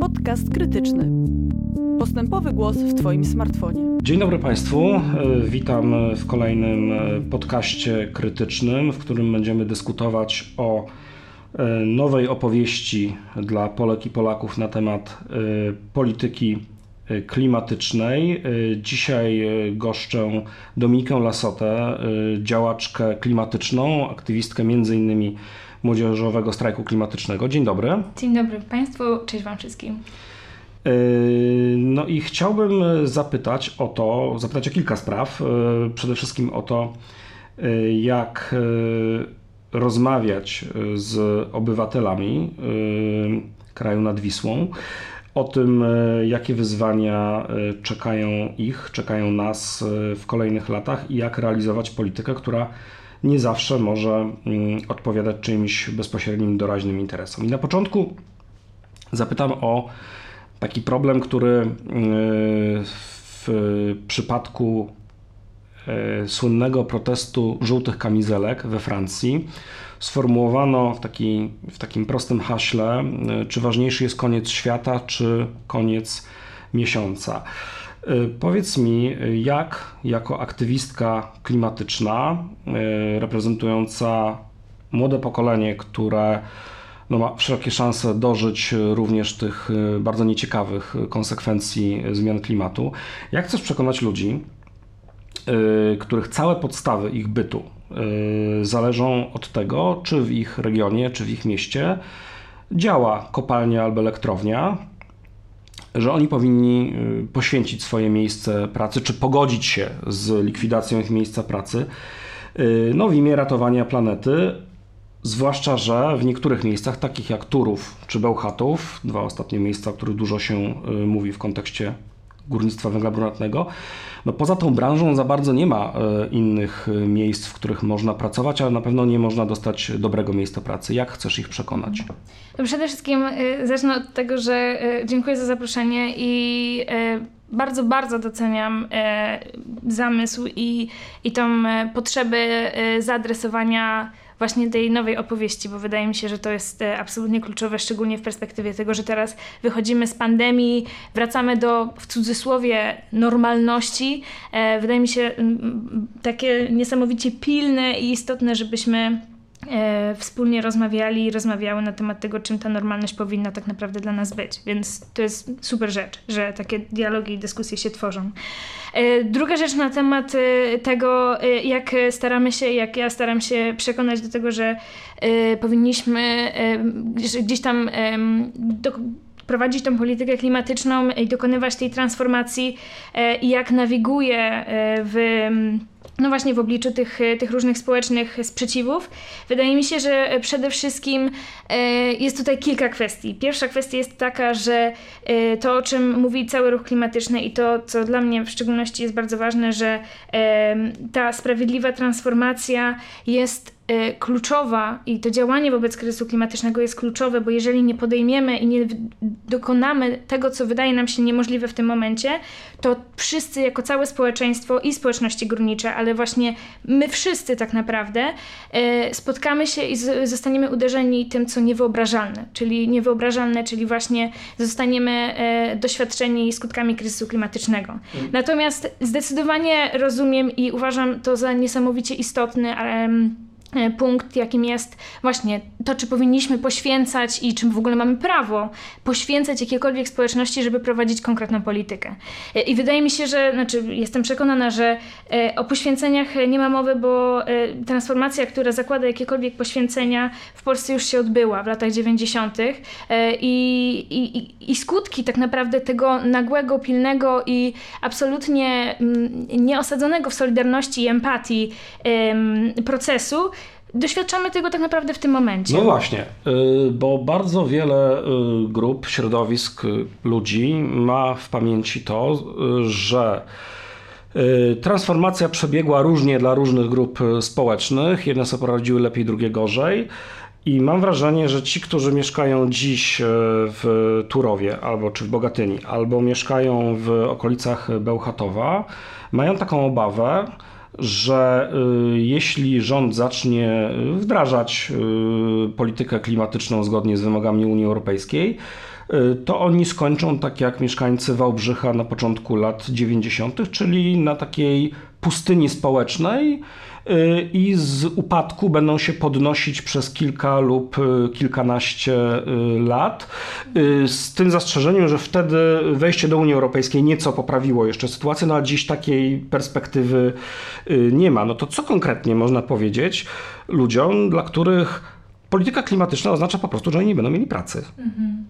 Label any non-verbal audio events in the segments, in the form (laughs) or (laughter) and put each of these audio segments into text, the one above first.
Podcast krytyczny. Postępowy głos w Twoim smartfonie. Dzień dobry Państwu. E, witam w kolejnym e, podcaście krytycznym, w którym będziemy dyskutować o e, nowej opowieści dla Polek i Polaków na temat polityki klimatycznej. Dzisiaj goszczę Dominikę Lasotę, działaczkę klimatyczną, aktywistkę między innymi Młodzieżowego Strajku Klimatycznego. Dzień dobry. Dzień dobry Państwu, cześć Wam wszystkim. Yy, no i chciałbym zapytać o to, zapytać o kilka spraw. Yy, przede wszystkim o to, yy, jak rozmawiać z obywatelami kraju nad Wisłą, o tym, jakie wyzwania czekają ich, czekają nas w kolejnych latach i jak realizować politykę, która nie zawsze może mm, odpowiadać czymś bezpośrednim, doraźnym interesom. I na początku zapytam o taki problem, który y, w przypadku y, słynnego protestu żółtych kamizelek we Francji sformułowano w, taki, w takim prostym haśle, y, czy ważniejszy jest koniec świata, czy koniec miesiąca. Powiedz mi, jak jako aktywistka klimatyczna, reprezentująca młode pokolenie, które no ma wszelkie szanse dożyć również tych y, bardzo nieciekawych konsekwencji zmian klimatu. Jak chcesz przekonać ludzi, których całe podstawy ich bytu zależą od tego, czy w ich regionie, czy w ich mieście działa kopalnia albo elektrownia, że oni powinni poświęcić swoje miejsce pracy, czy pogodzić się z likwidacją ich miejsca pracy, no w imię ratowania planety, Zwłaszcza, że w niektórych miejscach, takich jak Turów czy Bełchatów, dwa ostatnie miejsca, o których dużo się y, mówi w kontekście górnictwa węgla brunatnego, no poza tą branżą za bardzo nie ma y, innych y, miejsc, w których można pracować, ale na pewno nie można dostać dobrego miejsca pracy. Jak chcesz ich przekonać? Przede wszystkim zacznę od tego, że dziękuję za zaproszenie i bardzo, bardzo doceniam zamysł i, i tą potrzebę zaadresowania właśnie tej nowej opowieści, bo wydaje mi się, że to jest e, absolutnie kluczowe, szczególnie w perspektywie tego, że teraz wychodzimy z pandemii, wracamy do w cudzysłowie normalności. E, wydaje mi się takie niesamowicie pilne i istotne, żebyśmy wspólnie rozmawiali i rozmawiały na temat tego, czym ta normalność powinna tak naprawdę dla nas być. Więc to jest super rzecz, że takie dialogi i dyskusje się tworzą. E, druga rzecz na temat e, tego, e, jak staramy się, jak ja staram się przekonać do tego, że powinniśmy gdzieś tam do, prowadzić tą politykę klimatyczną i dokonywać tej transformacji i jak nawiguję w no właśnie w obliczu tych, tych różnych społecznych sprzeciwów. Wydaje mi się, że przede wszystkim e, jest tutaj kilka kwestii. Pierwsza kwestia jest taka, że e, to, o czym mówi cały ruch klimatyczny i to, co dla mnie w szczególności jest bardzo ważne, że ta sprawiedliwa transformacja jest kluczowa i to działanie wobec kryzysu klimatycznego jest kluczowe, bo jeżeli nie podejmiemy i nie dokonamy tego, co wydaje nam się niemożliwe w tym momencie, to wszyscy jako całe społeczeństwo i społeczności górnicze, ale właśnie my wszyscy tak naprawdę y, spotkamy się i zostaniemy uderzeni tym, co niewyobrażalne, czyli niewyobrażalne, czyli właśnie zostaniemy y, doświadczeni skutkami kryzysu klimatycznego. Mhm. Natomiast zdecydowanie rozumiem i uważam to za niesamowicie istotny punkt, jakim jest właśnie to, czy powinniśmy poświęcać i czym w ogóle mamy prawo poświęcać jakiekolwiek społeczności, żeby prowadzić konkretną politykę. E, I wydaje mi się, że, znaczy jestem przekonana, że e, o poświęceniach nie ma mowy, bo transformacja, która zakłada jakiekolwiek poświęcenia w Polsce już się odbyła w latach 90. I, i, i skutki tak naprawdę tego nagłego, pilnego i absolutnie mm, nieosadzonego w solidarności i empatii procesu doświadczamy tego tak naprawdę w tym momencie. No właśnie, y, bo bardzo wiele y, grup, środowisk y, ludzi ma w pamięci to, że transformacja przebiegła różnie dla różnych grup społecznych. Jedne sobie poradziły lepiej, drugie gorzej. I mam wrażenie, że ci, którzy mieszkają dziś w Turowie, albo czy w Bogatyni, albo mieszkają w okolicach Bełchatowa, mają taką obawę, że y, jeśli rząd zacznie wdrażać y, politykę klimatyczną zgodnie z wymogami Unii Europejskiej, y, to oni skończą tak jak mieszkańcy Wałbrzycha na początku lat 90., czyli na takiej pustyni społecznej, Y, i z upadku będą się podnosić przez kilka lub y, kilkanaście y, lat. Z tym zastrzeżeniem, że wtedy wejście do Unii Europejskiej nieco poprawiło jeszcze sytuację, no ale dziś takiej perspektywy nie ma. No to co konkretnie można powiedzieć ludziom, dla których polityka klimatyczna oznacza po prostu, że oni nie będą mieli pracy? Mhm.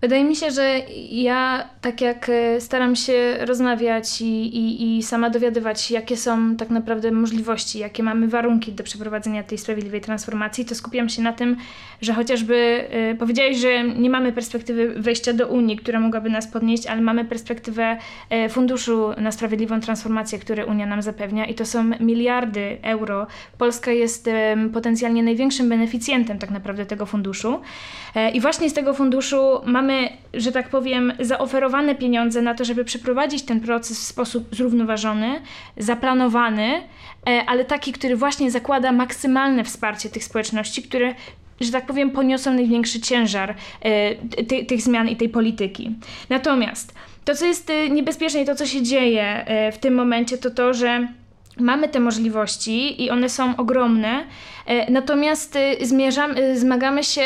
Wydaje mi się, że ja tak jak e, staram się rozmawiać i, i, i, sama dowiadywać jakie są tak naprawdę możliwości, jakie mamy warunki do przeprowadzenia tej sprawiedliwej transformacji, to skupiam się na tym, że chociażby y, powiedziałeś, że nie mamy perspektywy wejścia do Unii, która mogłaby nas podnieść, ale mamy perspektywę y, funduszu na sprawiedliwą transformację, który Unia nam zapewnia i to są miliardy euro. Polska jest y, potencjalnie największym beneficjentem tak naprawdę tego funduszu. I właśnie z tego funduszu mamy, że tak powiem, zaoferowane pieniądze na to, żeby przeprowadzić ten proces w sposób zrównoważony, zaplanowany, ale taki, który właśnie zakłada maksymalne wsparcie tych społeczności, które że tak powiem, poniosą największy ciężar y, ty, tych zmian i tej polityki. Natomiast to, co jest e, niebezpieczne i to, co się dzieje w tym momencie, to to, że mamy te możliwości i one są ogromne, e, natomiast e, zmierzamy, zmagamy się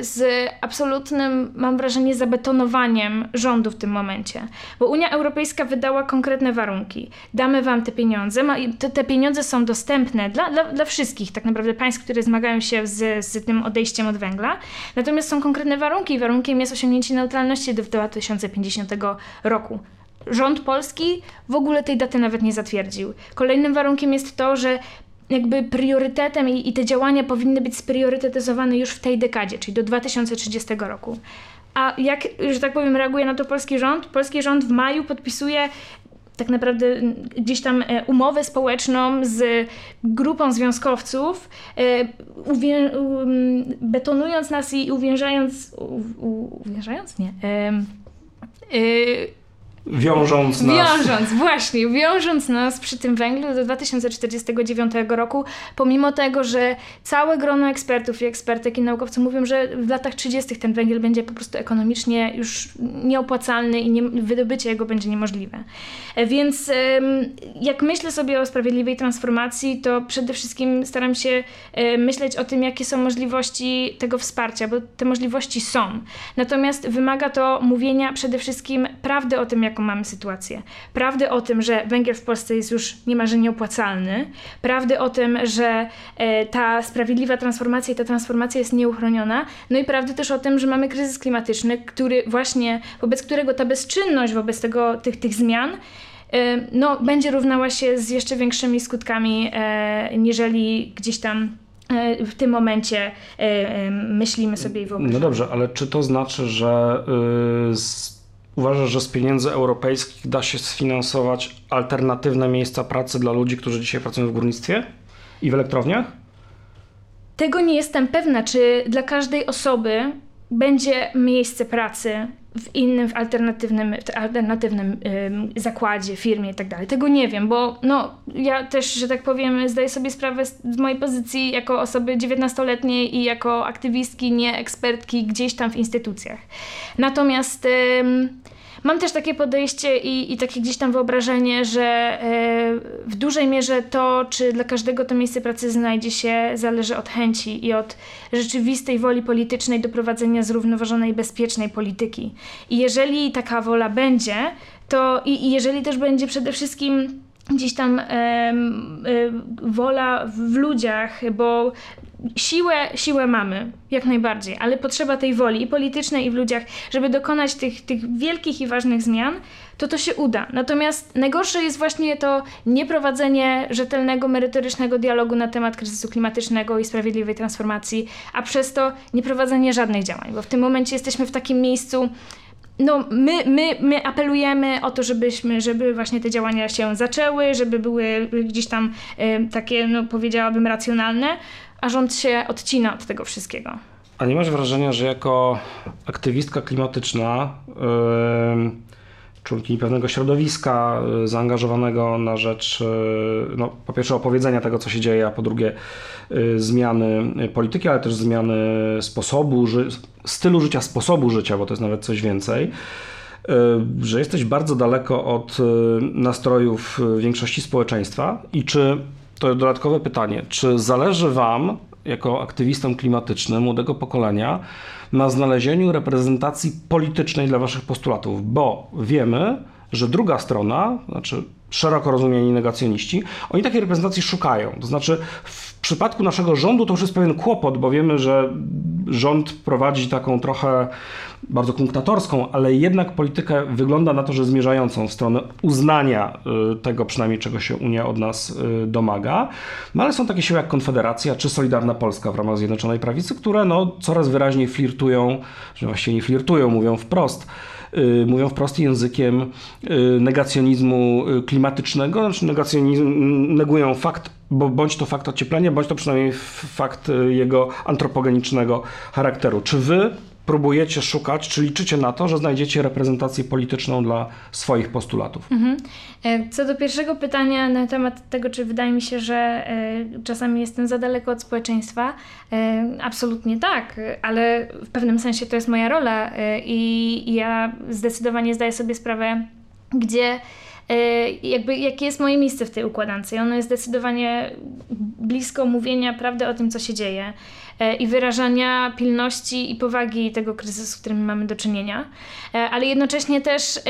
z absolutnym, mam wrażenie, zabetonowaniem rządu w tym momencie. Bo Unia Europejska wydała konkretne warunki. Damy wam te pieniądze, te, pieniądze są dostępne dla, dla, dla wszystkich tak naprawdę państw, które zmagają się z, z tym odejściem od węgla. Natomiast są konkretne warunki. Warunkiem jest osiągnięcie neutralności do 2050 roku rząd polski w ogóle tej daty nawet nie zatwierdził. Kolejnym warunkiem jest to, że jakby priorytetem i, i te działania powinny być spriorytetyzowane już w tej dekadzie, czyli do 2030 roku. A jak, że tak powiem, reaguje na to polski rząd? Polski rząd w maju podpisuje tak naprawdę gdzieś tam e, umowę społeczną z grupą związkowców, e, betonując nas i uwiężając, uwiężając? Nie. E, Wiążąc nas. Wiążąc, właśnie, wiążąc nas przy tym węglu do 2049 roku, pomimo tego, że całe grono ekspertów i ekspertek i naukowców mówią, że w latach 30. ten węgiel będzie po prostu ekonomicznie już nieopłacalny i nie, wydobycie jego będzie niemożliwe. Więc jak myślę sobie o sprawiedliwej transformacji, to przede wszystkim staram się myśleć o tym, jakie są możliwości tego wsparcia, bo te możliwości są. Natomiast wymaga to mówienia przede wszystkim prawdy o tym, jak jaką mamy sytuację. Prawdy o tym, że węgiel w Polsce jest już niemalże nieopłacalny, prawdy o tym, że e, ta sprawiedliwa transformacja i ta transformacja jest nieuchroniona, no i prawdy też o tym, że mamy kryzys klimatyczny, który właśnie, wobec którego ta bezczynność wobec tego, tych, tych zmian e, no, będzie równała się z jeszcze większymi skutkami, e, niżeli gdzieś tam e, w tym momencie e, myślimy sobie i wyobrażamy. No dobrze, ale czy to znaczy, że y, Uważasz, że z pieniędzy europejskich da się sfinansować alternatywne miejsca pracy dla ludzi, którzy dzisiaj pracują w górnictwie i w elektrowniach? Tego nie jestem pewna, czy dla każdej osoby będzie miejsce pracy w innym, w alternatywnym, alternatywnym ym, zakładzie, firmie i tak dalej. Tego nie wiem, bo no, ja też, że tak powiem, zdaję sobie sprawę z, z mojej pozycji jako osoby 19-letniej i jako aktywistki, nie ekspertki gdzieś tam w instytucjach. Natomiast ym, mam też takie podejście i, i takie gdzieś tam wyobrażenie, że e, w dużej mierze to, czy dla każdego to miejsce pracy znajdzie się, zależy od chęci i od rzeczywistej woli politycznej do prowadzenia zrównoważonej, bezpiecznej polityki. I jeżeli taka wola będzie, to i, i jeżeli też będzie przede wszystkim gdzieś tam e, e, wola w ludziach, bo siłę, siłę mamy, jak najbardziej, ale potrzeba tej woli i politycznej, i w ludziach, żeby dokonać tych, tych wielkich i ważnych zmian, to to się uda. Natomiast najgorsze jest właśnie to nieprowadzenie rzetelnego, merytorycznego dialogu na temat kryzysu klimatycznego i sprawiedliwej transformacji, a przez to nieprowadzenie żadnych działań, bo w tym momencie jesteśmy w takim miejscu, no, my, my, my apelujemy o to, żebyśmy, żeby właśnie te działania się zaczęły, żeby były gdzieś tam y, takie, no powiedziałabym, racjonalne, a rząd się odcina od tego wszystkiego. A nie masz wrażenia, że jako aktywistka klimatyczna yy, członkini pewnego środowiska zaangażowanego na rzecz, no, po pierwsze, opowiedzenia tego, co się dzieje, a po drugie, zmiany polityki, ale też zmiany sposobu, stylu życia, sposobu życia, bo to jest nawet coś więcej. Że jesteś bardzo daleko od nastrojów większości społeczeństwa i czy to dodatkowe pytanie, czy zależy Wam jako aktywistom klimatycznym młodego pokolenia na znalezieniu reprezentacji politycznej dla waszych postulatów, bo wiemy, że druga strona, znaczy szeroko rozumiani negacjoniści, oni takiej reprezentacji szukają. To znaczy w przypadku naszego rządu to już jest pewien kłopot, bo wiemy, że rząd prowadzi taką trochę bardzo kunktatorską, ale jednak politykę wygląda na to, że zmierzającą w stronę uznania y, tego przynajmniej, czego się Unia od nas y, domaga. No ale są takie siły jak Konfederacja czy Solidarna Polska w ramach Zjednoczonej Prawicy, które no, coraz wyraźniej flirtują, że właściwie nie flirtują, mówią wprost, y, mówią wprost językiem negacjonizmu klimatycznego, znaczy negacjonizm, negują fakt bo bądź to fakt ocieplenia, bądź to przynajmniej fakt jego antropogenicznego charakteru. Czy wy próbujecie szukać, czy liczycie na to, że znajdziecie reprezentację polityczną dla swoich postulatów? Mhm. E, co do pierwszego pytania na temat tego, czy wydaje mi się, że e, czasami jestem za daleko od społeczeństwa, e, absolutnie tak, ale w pewnym sensie to jest moja rola i ja zdecydowanie zdaję sobie sprawę, gdzie jakby jakie jest moje miejsce w tej układance i ono jest zdecydowanie blisko mówienia prawdy o tym, co się dzieje. E, i wyrażania pilności i powagi tego kryzysu, z którym mamy do czynienia, e, ale jednocześnie też e,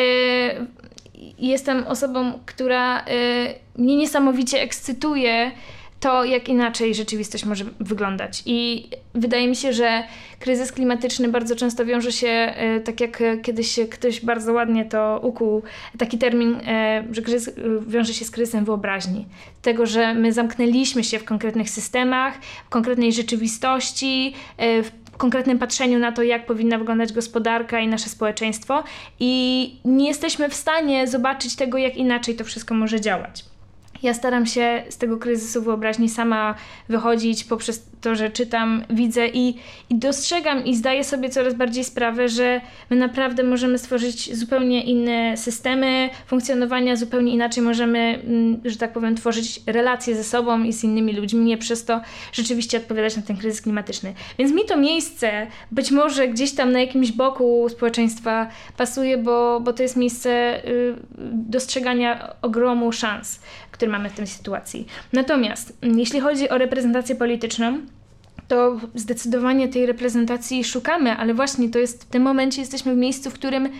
jestem osobą, która mnie niesamowicie ekscytuje to, jak inaczej rzeczywistość może wyglądać. I wydaje mi się, że kryzys klimatyczny bardzo często wiąże się, e, tak jak kiedyś ktoś bardzo ładnie to ukuł, taki termin, e, że kryzys e, wiąże się z kryzysem wyobraźni. Tego, że my zamknęliśmy się w konkretnych systemach, w konkretnej rzeczywistości, w konkretnym patrzeniu na to, jak powinna wyglądać gospodarka i nasze społeczeństwo, i nie jesteśmy w stanie zobaczyć tego, jak inaczej to wszystko może działać. Ja staram się z tego kryzysu wyobraźni sama wychodzić poprzez to, że czytam, widzę i, i dostrzegam i zdaję sobie coraz bardziej sprawę, że my naprawdę możemy stworzyć zupełnie inne systemy funkcjonowania, zupełnie inaczej możemy, mm, że tak powiem, tworzyć relacje ze sobą i z innymi ludźmi, nie przez to rzeczywiście odpowiadać na ten kryzys klimatyczny. Więc mi to miejsce być może gdzieś tam na jakimś boku społeczeństwa pasuje, bo, bo to jest miejsce y, dostrzegania ogromu szans który mamy w tej sytuacji. Natomiast mm, jeśli chodzi o reprezentację polityczną, to zdecydowanie tej reprezentacji szukamy, ale właśnie to jest w tym momencie jesteśmy w miejscu, w którym e,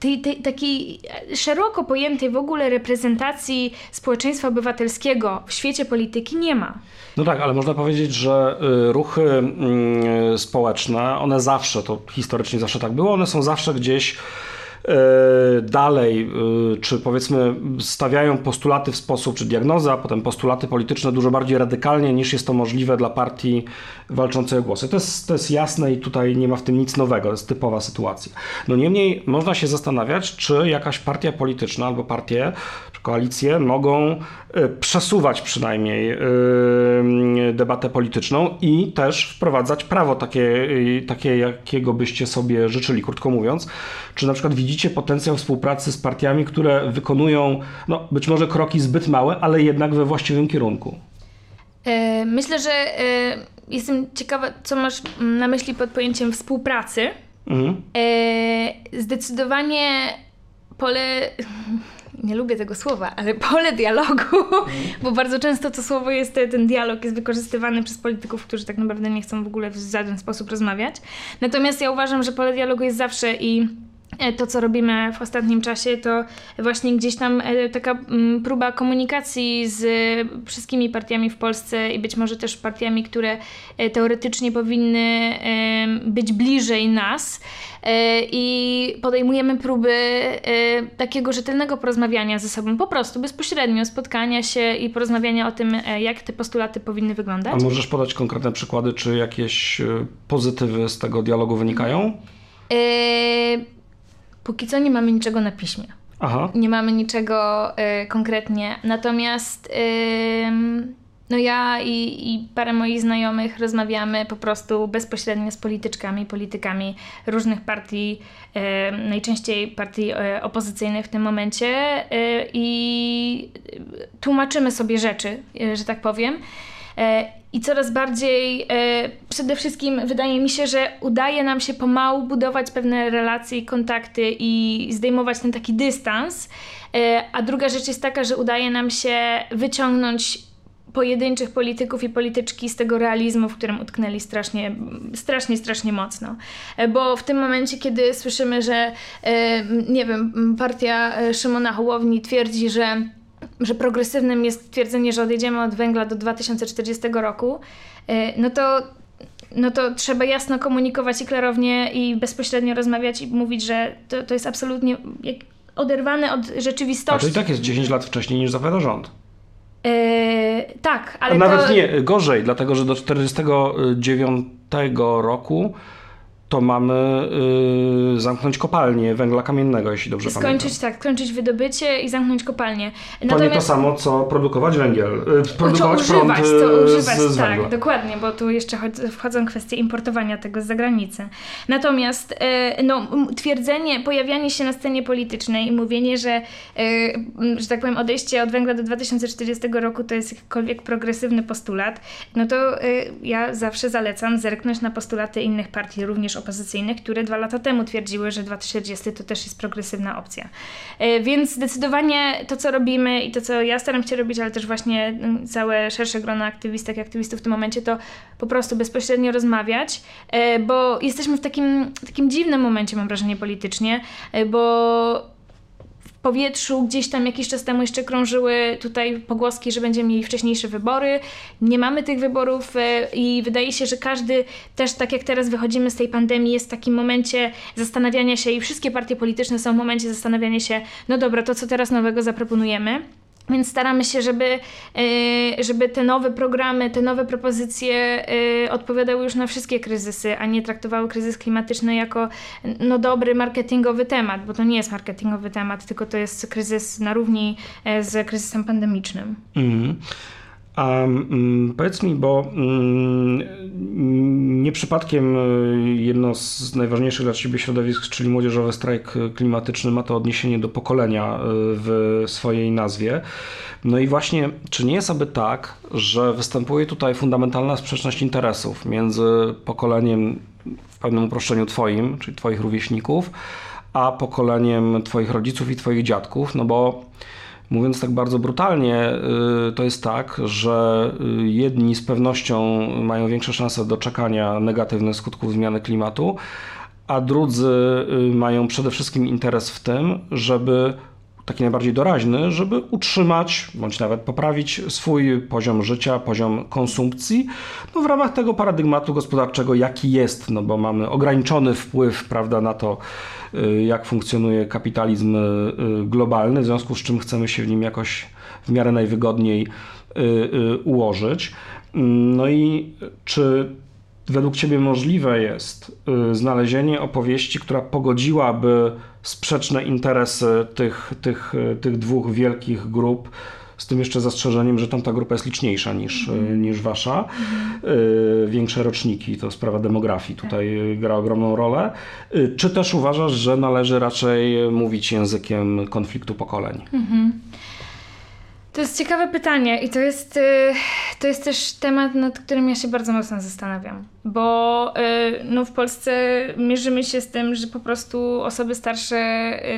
tej, tej takiej szeroko pojętej w ogóle reprezentacji społeczeństwa obywatelskiego w świecie polityki nie ma. No tak, ale można powiedzieć, że y, ruchy mm, społeczne, one zawsze, to historycznie zawsze tak było, one są zawsze gdzieś E, dalej, e, czy powiedzmy stawiają postulaty w sposób, czy diagnoza, a potem postulaty polityczne dużo bardziej radykalnie niż jest to możliwe dla partii walczącej o głosy. To jest, to jest jasne i tutaj nie ma w tym nic nowego, to jest typowa sytuacja. No niemniej można się zastanawiać, czy jakaś partia polityczna albo partie, koalicje mogą e, przesuwać przynajmniej debatę polityczną i też wprowadzać prawo takie, takie jakiego byście sobie życzyli, krótko mówiąc. Czy na przykład widzicie potencjał współpracy z partiami, które wykonują no, być może kroki zbyt małe, ale jednak we właściwym kierunku? E, myślę, że e, jestem ciekawa, co masz na myśli pod pojęciem współpracy. Mhm. E, zdecydowanie pole nie lubię tego słowa, ale (laughs) pole dialogu, bo bardzo często to słowo jest, ten dialog jest wykorzystywany przez polityków, którzy tak naprawdę nie chcą w ogóle w żaden sposób rozmawiać. Natomiast ja uważam, że pole dialogu jest zawsze i E, to, co robimy w ostatnim czasie, to właśnie gdzieś tam e, taka mm, próba komunikacji z wszystkimi partiami w Polsce i być może też partiami, które e, teoretycznie powinny być bliżej nas. I podejmujemy próby takiego rzetelnego porozmawiania ze sobą, po prostu bezpośrednio, spotkania się i porozmawiania o tym, jak te postulaty powinny wyglądać. A możesz podać konkretne przykłady, czy jakieś pozytywy z tego dialogu wynikają? Póki co nie mamy niczego na piśmie. Aha. Nie mamy niczego y, konkretnie. Natomiast y, no ja i, i parę moich znajomych rozmawiamy po prostu bezpośrednio z polityczkami, politykami różnych partii, e, najczęściej partii e, opozycyjnych w tym momencie e, i tłumaczymy sobie rzeczy, e, że tak powiem. E, I coraz bardziej, e, przede wszystkim wydaje mi się, że udaje nam się pomału budować pewne relacje i kontakty i zdejmować ten taki dystans. A druga rzecz jest taka, że udaje nam się wyciągnąć pojedynczych polityków i polityczki z tego realizmu, w którym utknęli strasznie, strasznie, strasznie mocno. E, bo w tym momencie, kiedy słyszymy, że e, nie wiem, partia e, Szymona Hołowni twierdzi, że że progresywnym jest twierdzenie, że odejdziemy od węgla do 2040 roku, no to, no to trzeba jasno komunikować i klarownie i bezpośrednio rozmawiać i mówić, że to, to jest absolutnie oderwane od rzeczywistości. A to i tak jest 10 lat wcześniej niż zapowiada rząd. Yy, tak, ale. A nawet to... nie, gorzej, dlatego że do 49 roku to mamy y, zamknąć kopalnię węgla kamiennego, jeśli dobrze skończyć, pamiętam. Skończyć, tak, skończyć wydobycie i zamknąć kopalnię. Natomiast... To nie to samo, co produkować węgiel, y, produkować co używać, prąd co y, używać, z, z tak, węgla. dokładnie, bo tu jeszcze wchodzą kwestie importowania tego z zagranicy. Natomiast no, twierdzenie, pojawianie się na scenie politycznej i mówienie, że, że tak powiem, odejście od węgla do 2040 roku to jest jakikolwiek progresywny postulat, no to ja zawsze zalecam zerknąć na postulaty innych partii, również opozycyjnych, które dwa lata temu twierdziły, że 2040 to też jest progresywna opcja. E, więc zdecydowanie to, co robimy i to, co ja staram się robić, ale też właśnie mm, całe szersze grono aktywistek i aktywistów w tym momencie, to po prostu bezpośrednio rozmawiać, e, bo jesteśmy w takim, takim dziwnym momencie, mam wrażenie, politycznie, e, bo powietrzu gdzieś tam jakiś czas temu jeszcze krążyły tutaj pogłoski, że będziemy mieli wcześniejsze wybory. Nie mamy tych wyborów e, i wydaje się, że każdy też tak jak teraz wychodzimy z tej pandemii jest w takim momencie zastanawiania się i wszystkie partie polityczne są w momencie zastanawiania się, no dobra, to co teraz nowego zaproponujemy. Więc staramy się, żeby, e, żeby te nowe programy, te nowe propozycje e, odpowiadały już na wszystkie kryzysy, a nie traktowały kryzys klimatyczny jako no, dobry marketingowy temat, bo to nie jest marketingowy temat, tylko to jest kryzys na równi e, z kryzysem pandemicznym. Mm. A mm, powiedz mi, bo mm, nie przypadkiem jedno z najważniejszych dla Ciebie środowisk, czyli Młodzieżowy Strajk Klimatyczny, ma to odniesienie do pokolenia w swojej nazwie. No i właśnie, czy nie jest aby tak, że występuje tutaj fundamentalna sprzeczność interesów między pokoleniem, w pewnym uproszczeniu Twoim, czyli Twoich rówieśników, a pokoleniem Twoich rodziców i Twoich dziadków? No bo Mówiąc tak bardzo brutalnie, y, to jest tak, że y, jedni z pewnością mają większe szanse doczekania negatywnych skutków zmiany klimatu, a drudzy y, mają przede wszystkim interes w tym, żeby taki najbardziej doraźny, żeby utrzymać bądź nawet poprawić swój poziom życia, poziom konsumpcji no w ramach tego paradygmatu gospodarczego, jaki jest, no bo mamy ograniczony wpływ prawda, na to, jak funkcjonuje kapitalizm y, globalny, w związku z czym chcemy się w nim jakoś w miarę najwygodniej y, ułożyć. No i czy według Ciebie możliwe jest znalezienie opowieści, która pogodziłaby sprzeczne interesy tych, tych, tych dwóch wielkich grup, z tym jeszcze zastrzeżeniem, że tamta grupa jest liczniejsza niż, mm. niż wasza. Mm. Większe roczniki, to sprawa demografii tutaj tak. gra ogromną rolę. Y, czy też uważasz, że należy raczej mówić językiem konfliktu pokoleń? Mm -hmm. To jest ciekawe pytanie i to jest, y, to jest też temat, nad którym ja się bardzo mocno zastanawiam bo y, no, w Polsce mierzymy się z tym, że po prostu osoby starsze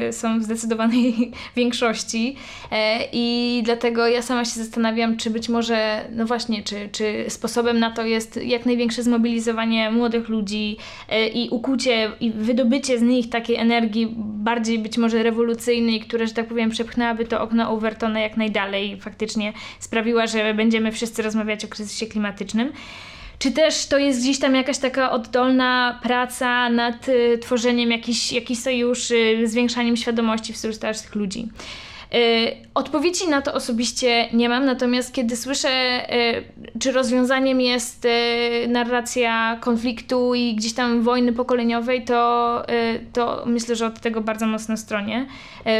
y, są w zdecydowanej (laughs) większości e, i dlatego ja sama się zastanawiam, czy być może, no właśnie, czy, czy sposobem na to jest jak największe zmobilizowanie młodych ludzi e, i ukucie i wydobycie z nich takiej energii bardziej być może rewolucyjnej, która, że tak powiem, przepchnęłaby to okno Overtona jak najdalej i faktycznie sprawiła, że będziemy wszyscy rozmawiać o kryzysie klimatycznym. Czy też to jest gdzieś tam jakaś taka oddolna praca nad y, tworzeniem jakichś, jakichś sojuszy, zwiększaniem świadomości wśród starszych ludzi? Odpowiedzi na to osobiście nie mam, natomiast kiedy słyszę, czy rozwiązaniem jest narracja konfliktu i gdzieś tam wojny pokoleniowej, to, to myślę, że od tego bardzo mocno stronie,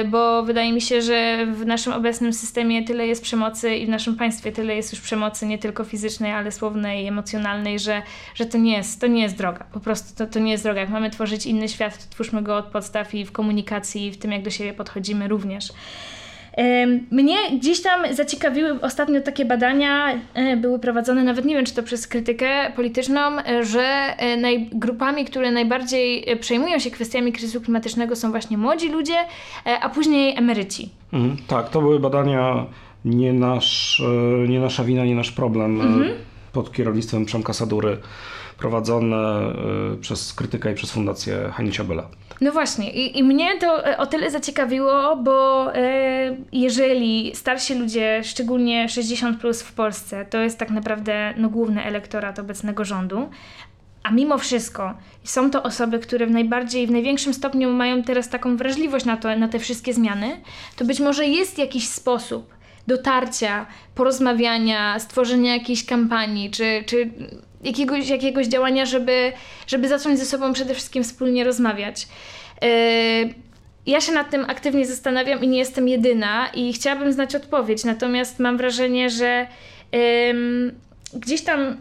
bo wydaje mi się, że w naszym obecnym systemie tyle jest przemocy i w naszym państwie tyle jest już przemocy, nie tylko fizycznej, ale słownej, emocjonalnej, że, że to, nie jest, to nie jest droga. Po prostu to, to nie jest droga. Jak mamy tworzyć inny świat, to twórzmy go od podstaw i w komunikacji, i w tym, jak do siebie podchodzimy również. Mnie gdzieś tam zaciekawiły ostatnio takie badania, e, były prowadzone, nawet nie wiem, czy to przez krytykę polityczną, e, że e, naj, grupami, które najbardziej przejmują się kwestiami kryzysu klimatycznego są właśnie młodzi ludzie, a później emeryci. Mhm, tak, to były badania nie, nasz, nie nasza wina, nie nasz problem mhm. pod kierownictwem Przemka Sadury prowadzone przez krytykę i przez Fundację Heinricha Bella. No właśnie, I, i mnie to e, o tyle zaciekawiło, bo e, jeżeli starsi ludzie, szczególnie 60 plus w Polsce, to jest tak naprawdę no, główny elektorat obecnego rządu, a mimo wszystko są to osoby, które w najbardziej, w największym stopniu mają teraz taką wrażliwość na, to, na te wszystkie zmiany, to być może jest jakiś sposób dotarcia, porozmawiania, stworzenia jakiejś kampanii, czy, czy jakiegoś, jakiegoś działania, żeby, żeby zacząć ze sobą przede wszystkim wspólnie rozmawiać. Yy, ja się nad tym aktywnie zastanawiam i nie jestem jedyna i chciałabym znać odpowiedź, natomiast mam wrażenie, że gdzieś tam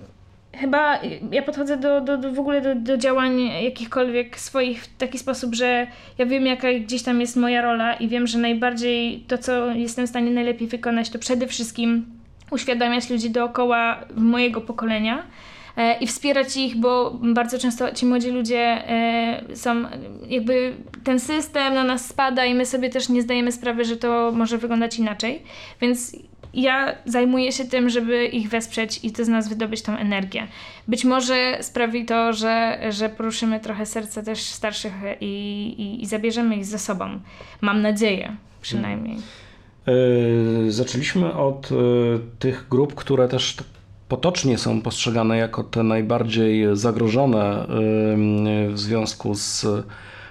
chyba ja podchodzę do, do, do w ogóle do, do działań jakichkolwiek swoich w taki sposób, że ja wiem jaka gdzieś tam jest moja rola i wiem, że najbardziej to, co jestem w stanie najlepiej wykonać, to przede wszystkim uświadamiać ludzi dookoła mojego pokolenia, i wspierać ich, bo bardzo często ci młodzi ludzie e, są, jakby ten system na nas spada i my sobie też nie zdajemy sprawy, że to może wyglądać inaczej. Więc ja zajmuję się tym, żeby ich wesprzeć i to z nas wydobyć tą energię. Być może sprawi to, że, że poruszymy trochę serce też starszych i, i, i zabierzemy ich ze sobą. Mam nadzieję, przynajmniej. Yy, zaczęliśmy od tych grup, które też potocznie są postrzegane jako te najbardziej zagrożone w związku z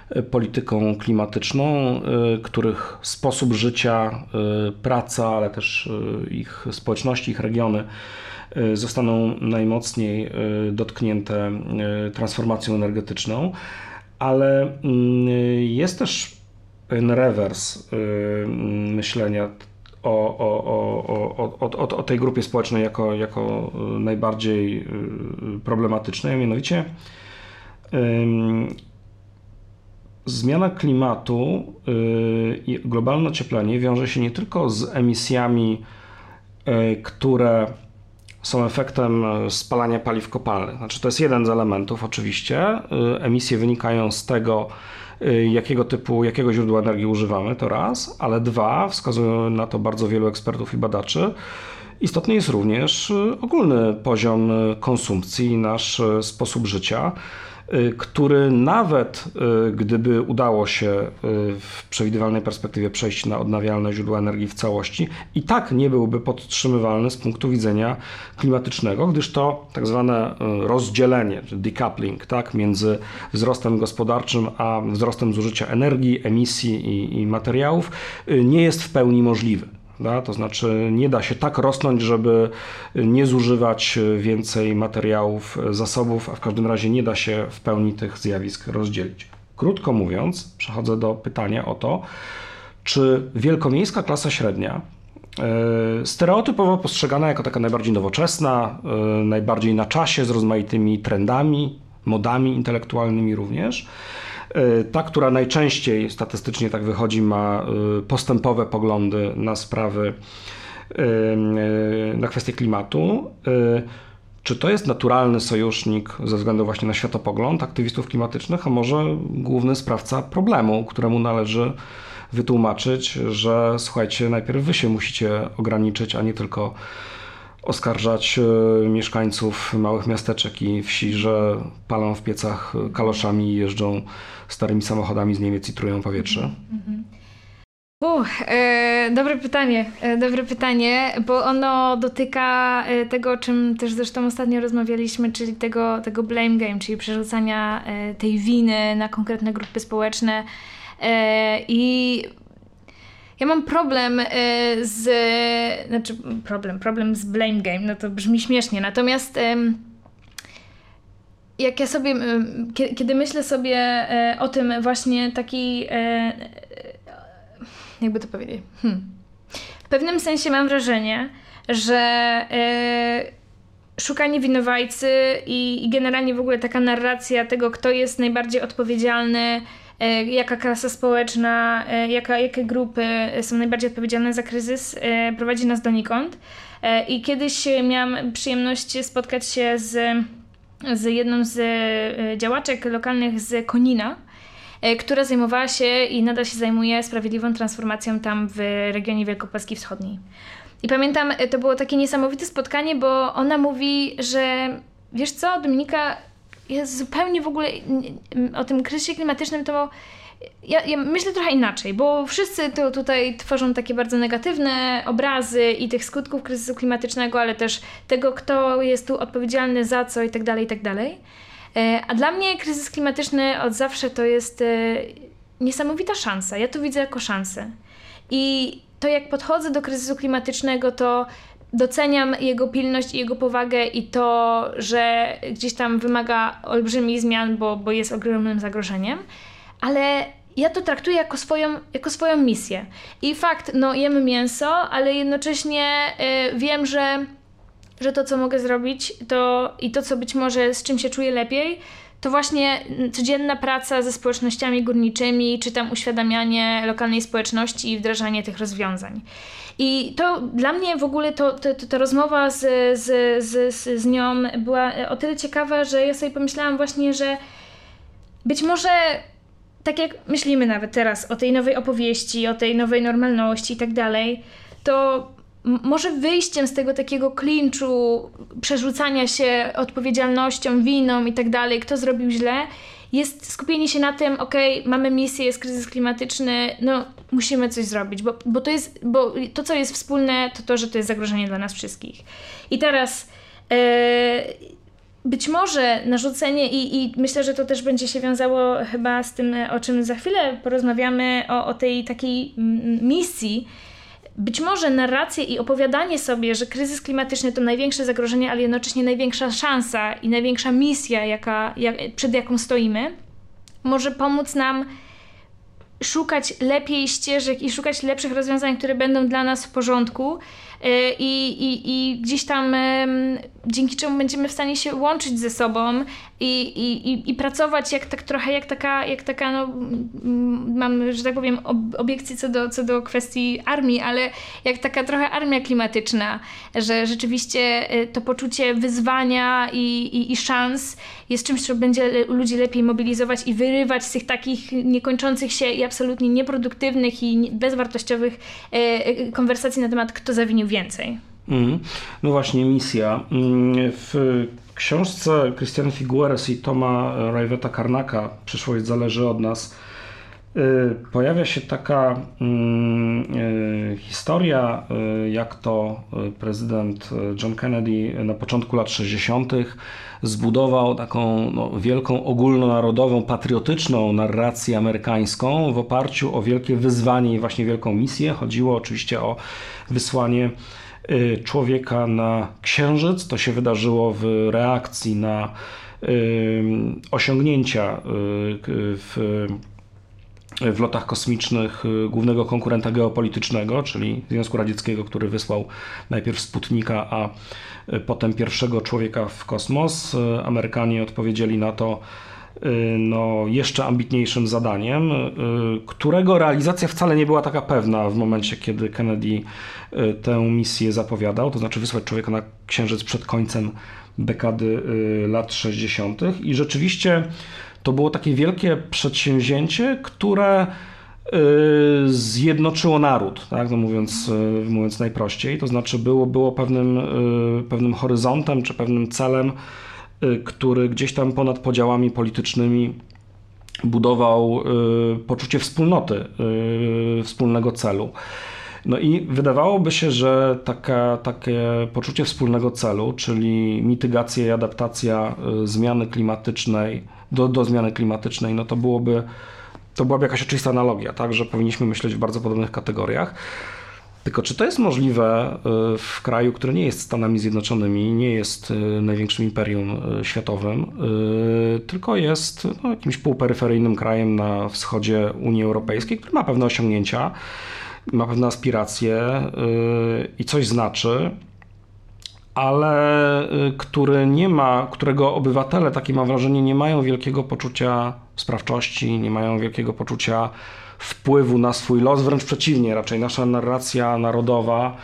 e, polityką klimatyczną, e, których sposób życia, e, praca, ale też ich społeczności, ich regiony zostaną najmocniej dotknięte transformacją energetyczną, ale mm, jest też rewers myślenia o, o, o, o, tej grupie społecznej jako, jako y, najbardziej y, problematycznej, a mianowicie zmiana klimatu y, i globalne ocieplenie wiąże się nie tylko z emisjami, które są efektem spalania paliw kopalnych. Znaczy, to jest jeden z elementów, oczywiście. Emisje wynikają z tego, jakiego typu, jakiego źródła energii używamy, to raz, ale dwa, wskazują na to bardzo wielu ekspertów i badaczy, Istotny jest również y, ogólny poziom y, konsumpcji nasz sposób życia. Y, który nawet y, gdyby udało się y, w przewidywalnej perspektywie przejść na odnawialne źródła energii w całości, i tak nie byłby podtrzymywalny z punktu widzenia klimatycznego, gdyż to tak zwane rozdzielenie, decoupling, tak, między wzrostem gospodarczym a wzrostem zużycia energii, emisji i, i materiałów nie jest w pełni możliwy. Da? To znaczy nie da się tak rosnąć, żeby nie zużywać więcej materiałów, zasobów, a w każdym razie nie da się w pełni tych zjawisk rozdzielić. Krótko mówiąc, przechodzę do pytania o to, czy wielkomiejska klasa średnia, e, stereotypowo postrzegana jako taka najbardziej nowoczesna, e, najbardziej na czasie, z rozmaitymi trendami, modami intelektualnymi również, E, ta, która najczęściej statystycznie tak wychodzi, ma e, postępowe poglądy na sprawy, e, na kwestie klimatu. Czy to jest naturalny sojusznik ze względu właśnie na światopogląd aktywistów klimatycznych, a może główny sprawca problemu, któremu należy wytłumaczyć, że słuchajcie, najpierw wy się musicie ograniczyć, a nie tylko oskarżać mieszkańców małych miasteczek i wsi, że palą w piecach kaloszami i jeżdżą starymi samochodami z Niemiec i trują powietrze? Uh, e, dobre pytanie, e, dobre pytanie, bo ono dotyka e, tego, o czym też zresztą ostatnio rozmawialiśmy, czyli tego, tego blame game, czyli przerzucania e, tej winy na konkretne grupy społeczne. E, I ja mam problem y, z. Znaczy, problem, problem z blame game, no to brzmi śmiesznie. Natomiast. jak ja sobie, kiedy myślę sobie e, o tym właśnie taki, e, jakby to powiedzieć, hmm. w pewnym sensie mam wrażenie, że e, szukanie winowajcy i, i generalnie w ogóle taka narracja tego, kto jest najbardziej odpowiedzialny, jaka klasa społeczna, e, jaka, jakie grupy są najbardziej odpowiedzialne za kryzys, e, prowadzi nas donikąd. I kiedyś miałam przyjemność spotkać się z, z jedną z działaczek lokalnych z Konina, która zajmowała się i nadal się zajmuje sprawiedliwą transformacją tam w regionie Wielkopolski Wschodniej. I pamiętam, e, to było takie niesamowite spotkanie, bo ona mówi, że wiesz co, Dominika, jest zupełnie w ogóle o tym kryzysie klimatycznym to ja, ja, myślę trochę inaczej, bo wszyscy tu, tutaj tworzą takie bardzo negatywne obrazy i tych skutków kryzysu klimatycznego, ale też tego, kto jest tu odpowiedzialny za co i tak dalej, i tak dalej. E, a dla mnie kryzys klimatyczny od zawsze to jest e, niesamowita szansa. Ja to widzę jako szansę. I to jak podchodzę do kryzysu klimatycznego, to doceniam jego pilność i jego powagę i to, że gdzieś tam wymaga olbrzymich zmian, bo, bo jest ogromnym zagrożeniem, ale ja to traktuję jako swoją, jako swoją misję. I fakt, no jemy mięso, ale jednocześnie y, wiem, że, że to, co mogę zrobić to i to, co być może z czym się czuję lepiej, to właśnie codzienna praca ze społecznościami górniczymi, czy tam uświadamianie lokalnej społeczności i wdrażanie tych rozwiązań. I to dla mnie w ogóle to, to, to, ta rozmowa z, z, z, z nią była o tyle ciekawa, że ja sobie pomyślałam właśnie, że być może tak jak myślimy nawet teraz o tej nowej opowieści, o tej nowej normalności i tak dalej, to może wyjściem z tego takiego klinczu, przerzucania się odpowiedzialnością, winą i tak dalej, kto zrobił źle, jest skupienie się na tym, ok, mamy misję, jest kryzys klimatyczny, no musimy coś zrobić, bo, bo, to, jest, bo to, co jest wspólne, to to, że to jest zagrożenie dla nas wszystkich. I teraz yy, być może narzucenie i, i myślę, że to też będzie się wiązało chyba z tym, o czym za chwilę porozmawiamy, o, o tej takiej misji, być może narracje i opowiadanie sobie, że kryzys klimatyczny to największe zagrożenie, ale jednocześnie największa szansa i największa misja, jaka, jak, przed jaką stoimy, może pomóc nam szukać lepiej ścieżek i szukać lepszych rozwiązań, które będą dla nas w porządku, i, i, i gdzieś tam dzięki czemu będziemy w stanie się łączyć ze sobą i, i, i pracować jak tak trochę jak taka, jak taka no, mam, że tak powiem, obiekcje co do, co do kwestii armii, ale jak taka trochę armia klimatyczna, że rzeczywiście e, to poczucie wyzwania i, i, i szans jest czymś, co będzie ludzi lepiej mobilizować i wyrywać z tych takich niekończących się i absolutnie nieproduktywnych i bezwartościowych e, konwersacji na temat, kto zawinił więcej. Mm. No właśnie, misja. Mm, w książce Christian Figueres i Toma Rajweta Karnaka Przyszłość zależy od nas pojawia się taka mm, y, historia, y, jak to prezydent John Kennedy na początku lat 60. zbudował taką no, wielką ogólnonarodową, patriotyczną narrację amerykańską w oparciu o wielkie wyzwanie i właśnie wielką misję. Chodziło oczywiście o wysłanie y, człowieka na Księżyc. To się wydarzyło w reakcji na y, osiągnięcia y, w, w lotach kosmicznych głównego konkurenta geopolitycznego, czyli Związku Radzieckiego, który wysłał najpierw Sputnika, a potem pierwszego człowieka w kosmos. Amerykanie odpowiedzieli na to Y, no, jeszcze ambitniejszym zadaniem, y, którego realizacja wcale nie była taka pewna w momencie, kiedy Kennedy y, tę misję zapowiadał, to znaczy wysłać człowieka na Księżyc przed końcem dekady lat 60. I rzeczywiście to było takie wielkie przedsięwzięcie, które zjednoczyło naród, tak, no mówiąc, mówiąc najprościej. To znaczy było, było pewnym, pewnym horyzontem czy pewnym celem, Y, który gdzieś tam ponad podziałami politycznymi budował y, poczucie wspólnoty, y, wspólnego celu. No i wydawałoby się, że taka, takie poczucie wspólnego celu, czyli mitygacja i adaptacja zmiany klimatycznej do, do zmiany klimatycznej, no to byłoby to byłaby jakaś oczywista analogia, tak, że powinniśmy myśleć w bardzo podobnych kategoriach. Tylko czy to jest możliwe y, w kraju, który nie jest Stanami Zjednoczonymi, nie jest y, największym imperium y, światowym, tylko jest no, jakimś półperyferyjnym krajem na wschodzie Unii Europejskiej, który ma pewne osiągnięcia, ma pewne aspiracje i coś znaczy, ale który nie ma, którego obywatele, takie mam wrażenie, nie mają wielkiego poczucia sprawczości, nie mają wielkiego poczucia wpływu na swój los, wręcz przeciwnie, raczej nasza narracja narodowa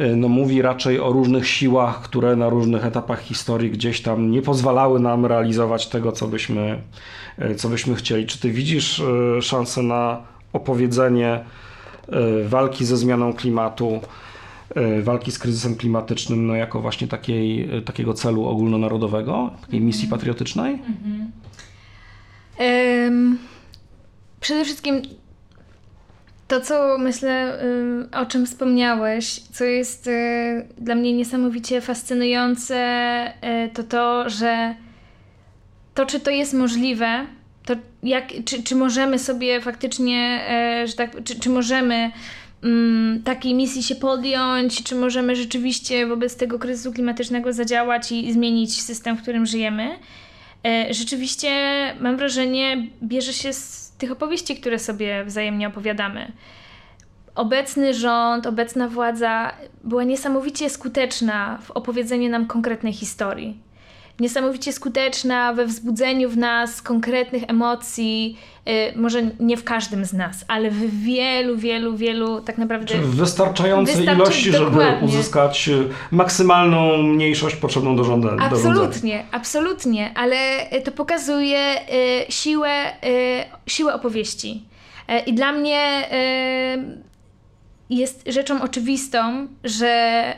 y, no, mówi raczej o różnych siłach, które na różnych etapach historii gdzieś tam nie pozwalały nam realizować tego, co byśmy, y, co byśmy chcieli. Czy ty widzisz y, szansę na opowiedzenie walki ze zmianą klimatu, walki z kryzysem klimatycznym, no, jako właśnie takiej, takiego celu ogólnonarodowego, takiej misji patriotycznej? Mhm. Um Przede wszystkim to, co myślę, o czym wspomniałeś, co jest dla mnie niesamowicie fascynujące, to to, że to, czy to jest możliwe, to jak, czy, czy możemy sobie faktycznie, e, że tak, czy, czy możemy um, takiej misji się podjąć, czy możemy rzeczywiście wobec tego kryzysu klimatycznego zadziałać i zmienić system, w którym żyjemy. E, rzeczywiście mam wrażenie, bierze się z tych opowieści, które sobie wzajemnie opowiadamy. Obecny rząd, obecna władza była niesamowicie skuteczna w opowiedzeniu nam konkretnej historii. Niesamowicie skuteczna we wzbudzeniu w nas konkretnych emocji, yy, może nie w każdym z nas, ale w wielu, wielu, wielu tak naprawdę. w wystarczającej ilości, dokładnie. żeby uzyskać y, maksymalną mniejszość potrzebną do rządzenia. Absolutnie, absolutnie, ale to pokazuje y, siłę, y, siłę opowieści. Y, I dla mnie y, jest rzeczą oczywistą, że,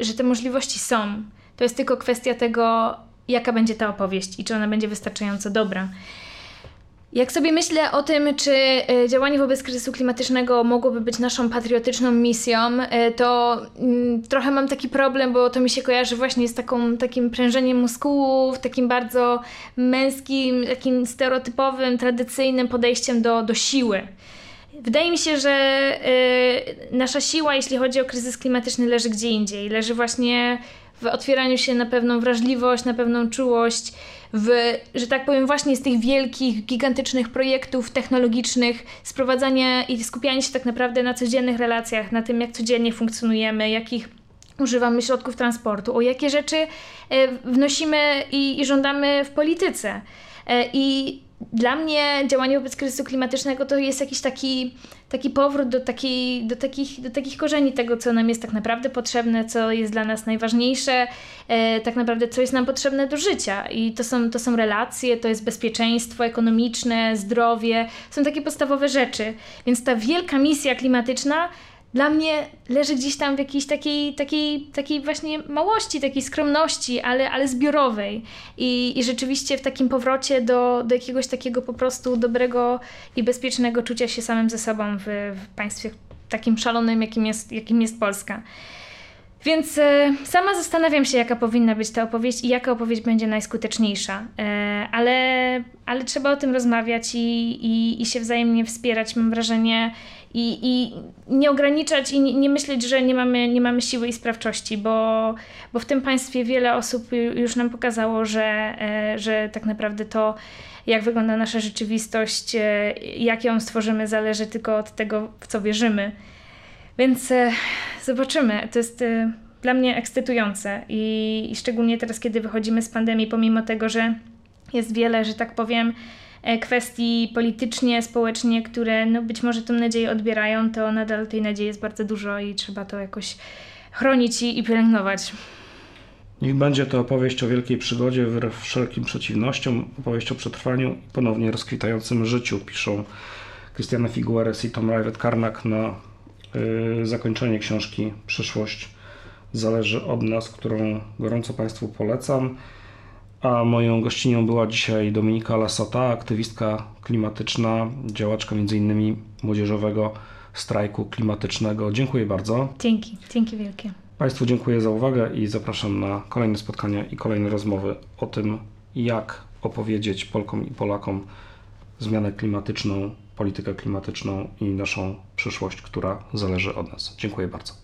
y, że te możliwości są to jest tylko kwestia tego, jaka będzie ta opowieść i czy ona będzie wystarczająco dobra. Jak sobie myślę o tym, czy e, działanie wobec kryzysu klimatycznego mogłoby być naszą patriotyczną misją, e, to mm, trochę mam taki problem, bo to mi się kojarzy właśnie z taką, takim prężeniem muskułów, takim bardzo męskim, takim stereotypowym, tradycyjnym podejściem do, do siły. Wydaje mi się, że y, nasza siła, jeśli chodzi o kryzys klimatyczny, leży gdzie indziej. Leży właśnie w otwieraniu się na pewną wrażliwość, na pewną czułość, w, że tak powiem, właśnie z tych wielkich, gigantycznych projektów technologicznych, sprowadzania i skupiania się tak naprawdę na codziennych relacjach, na tym, jak codziennie funkcjonujemy, jakich używamy środków transportu, o jakie rzeczy e, wnosimy i, i żądamy w polityce. E, I dla mnie działanie wobec kryzysu klimatycznego to jest jakiś taki, taki powrót do, takiej, do, takich, do takich korzeni tego, co nam jest tak naprawdę potrzebne, co jest dla nas najważniejsze, e, tak naprawdę co jest nam potrzebne do życia. I to są, to są relacje, to jest bezpieczeństwo ekonomiczne, zdrowie, są takie podstawowe rzeczy. Więc ta wielka misja klimatyczna dla mnie leży gdzieś tam w jakiejś takiej, takiej, takiej właśnie małości, takiej skromności, ale, ale zbiorowej. I, I rzeczywiście w takim powrocie do, do jakiegoś takiego po prostu dobrego i bezpiecznego czucia się samym ze sobą w, w państwie takim szalonym, jakim jest, jakim jest Polska. Więc e, sama zastanawiam się, jaka powinna być ta opowieść i jaka opowieść będzie najskuteczniejsza. E, ale, ale trzeba o tym rozmawiać i, i, i się wzajemnie wspierać, mam wrażenie, i, i nie ograniczać i nie, nie, myśleć, że nie mamy, nie mamy siły i sprawczości, bo, bo w tym państwie wiele osób już nam pokazało, że, e, że tak naprawdę to, jak wygląda nasza rzeczywistość, e, jak ją stworzymy, zależy tylko od tego, w co wierzymy. Więc e, zobaczymy. To jest dla mnie ekscytujące i, i szczególnie teraz, kiedy wychodzimy z pandemii, pomimo tego, że jest wiele, że tak powiem, kwestii politycznie, społecznie, które no być może tę nadzieję odbierają, to nadal tej nadziei jest bardzo dużo i trzeba to jakoś chronić i, i pielęgnować. Niech będzie to opowieść o wielkiej przygodzie wbrew wszelkim przeciwnościom, opowieść o przetrwaniu i ponownie rozkwitającym życiu, piszą Christiana Figueres i Tom Rivet Karnak na y, zakończenie książki Przyszłość zależy od nas, którą gorąco Państwu polecam. A moją gościnią była dzisiaj Dominika Lasota, aktywistka klimatyczna, działaczka m.in. młodzieżowego strajku klimatycznego. Dziękuję bardzo. Dzięki, dzięki wielkie. Państwu dziękuję za uwagę i zapraszam na kolejne spotkania i kolejne rozmowy o tym, jak opowiedzieć Polkom i Polakom zmianę klimatyczną, politykę klimatyczną i naszą przyszłość, która zależy od nas. Dziękuję bardzo.